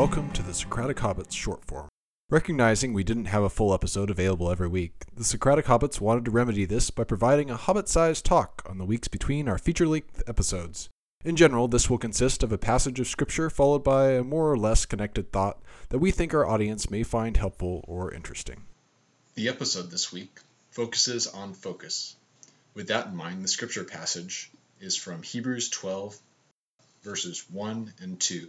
welcome to the Socratic Hobbits short form. Recognizing we didn't have a full episode available every week, the Socratic Hobbits wanted to remedy this by providing a hobbit sized talk on the weeks between our feature length episodes. In general, this will consist of a passage of scripture followed by a more or less connected thought that we think our audience may find helpful or interesting. The episode this week focuses on focus. With that in mind, the scripture passage is from Hebrews 12, verses 1 and 2.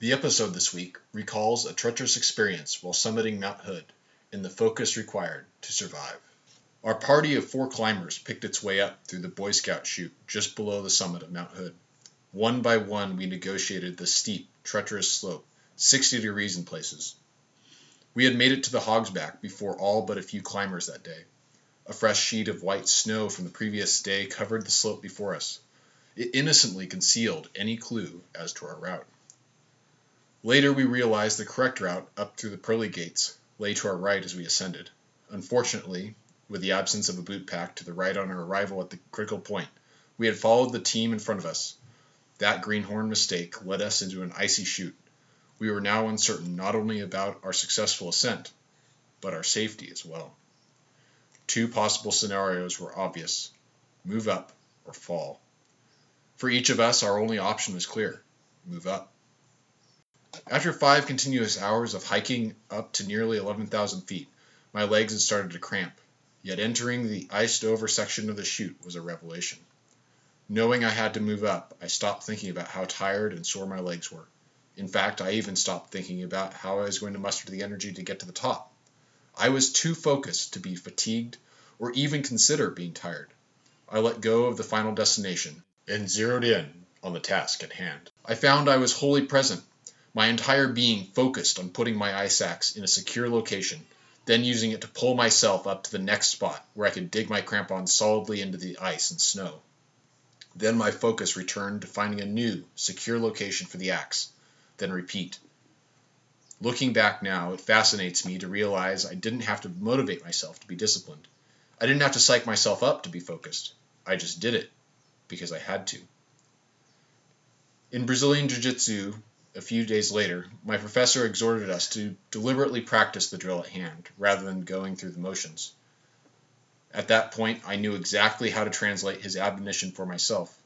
The episode this week recalls a treacherous experience while summiting Mount Hood and the focus required to survive. Our party of four climbers picked its way up through the Boy Scout chute just below the summit of Mount Hood. One by one, we negotiated the steep, treacherous slope, 60 degrees in places. We had made it to the Hog's Back before all but a few climbers that day. A fresh sheet of white snow from the previous day covered the slope before us. It innocently concealed any clue as to our route. Later we realized the correct route up through the pearly gates lay to our right as we ascended. Unfortunately, with the absence of a boot pack to the right on our arrival at the critical point, we had followed the team in front of us. That greenhorn mistake led us into an icy chute. We were now uncertain not only about our successful ascent, but our safety as well. Two possible scenarios were obvious move up or fall. For each of us, our only option was clear move up. After five continuous hours of hiking up to nearly 11,000 feet, my legs had started to cramp, yet entering the iced over section of the chute was a revelation. Knowing I had to move up, I stopped thinking about how tired and sore my legs were. In fact, I even stopped thinking about how I was going to muster the energy to get to the top. I was too focused to be fatigued or even consider being tired. I let go of the final destination and zeroed in on the task at hand. I found I was wholly present my entire being focused on putting my ice axe in a secure location, then using it to pull myself up to the next spot where I could dig my crampons solidly into the ice and snow. Then my focus returned to finding a new, secure location for the axe, then repeat. Looking back now, it fascinates me to realize I didn't have to motivate myself to be disciplined. I didn't have to psych myself up to be focused. I just did it because I had to. In Brazilian Jiu Jitsu, a few days later, my professor exhorted us to deliberately practice the drill at hand, rather than going through the motions. At that point, I knew exactly how to translate his admonition for myself.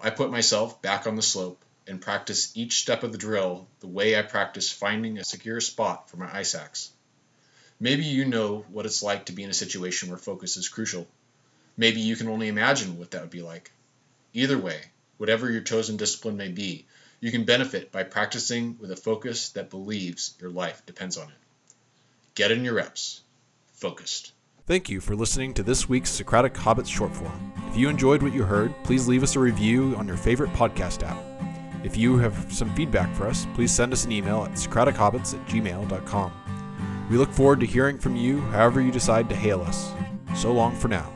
I put myself back on the slope and practiced each step of the drill the way I practiced finding a secure spot for my ice axe. Maybe you know what it's like to be in a situation where focus is crucial. Maybe you can only imagine what that would be like. Either way, whatever your chosen discipline may be, you can benefit by practicing with a focus that believes your life depends on it. Get in your reps. Focused. Thank you for listening to this week's Socratic Hobbits short form. If you enjoyed what you heard, please leave us a review on your favorite podcast app. If you have some feedback for us, please send us an email at socratichobbits at gmail.com. We look forward to hearing from you however you decide to hail us. So long for now.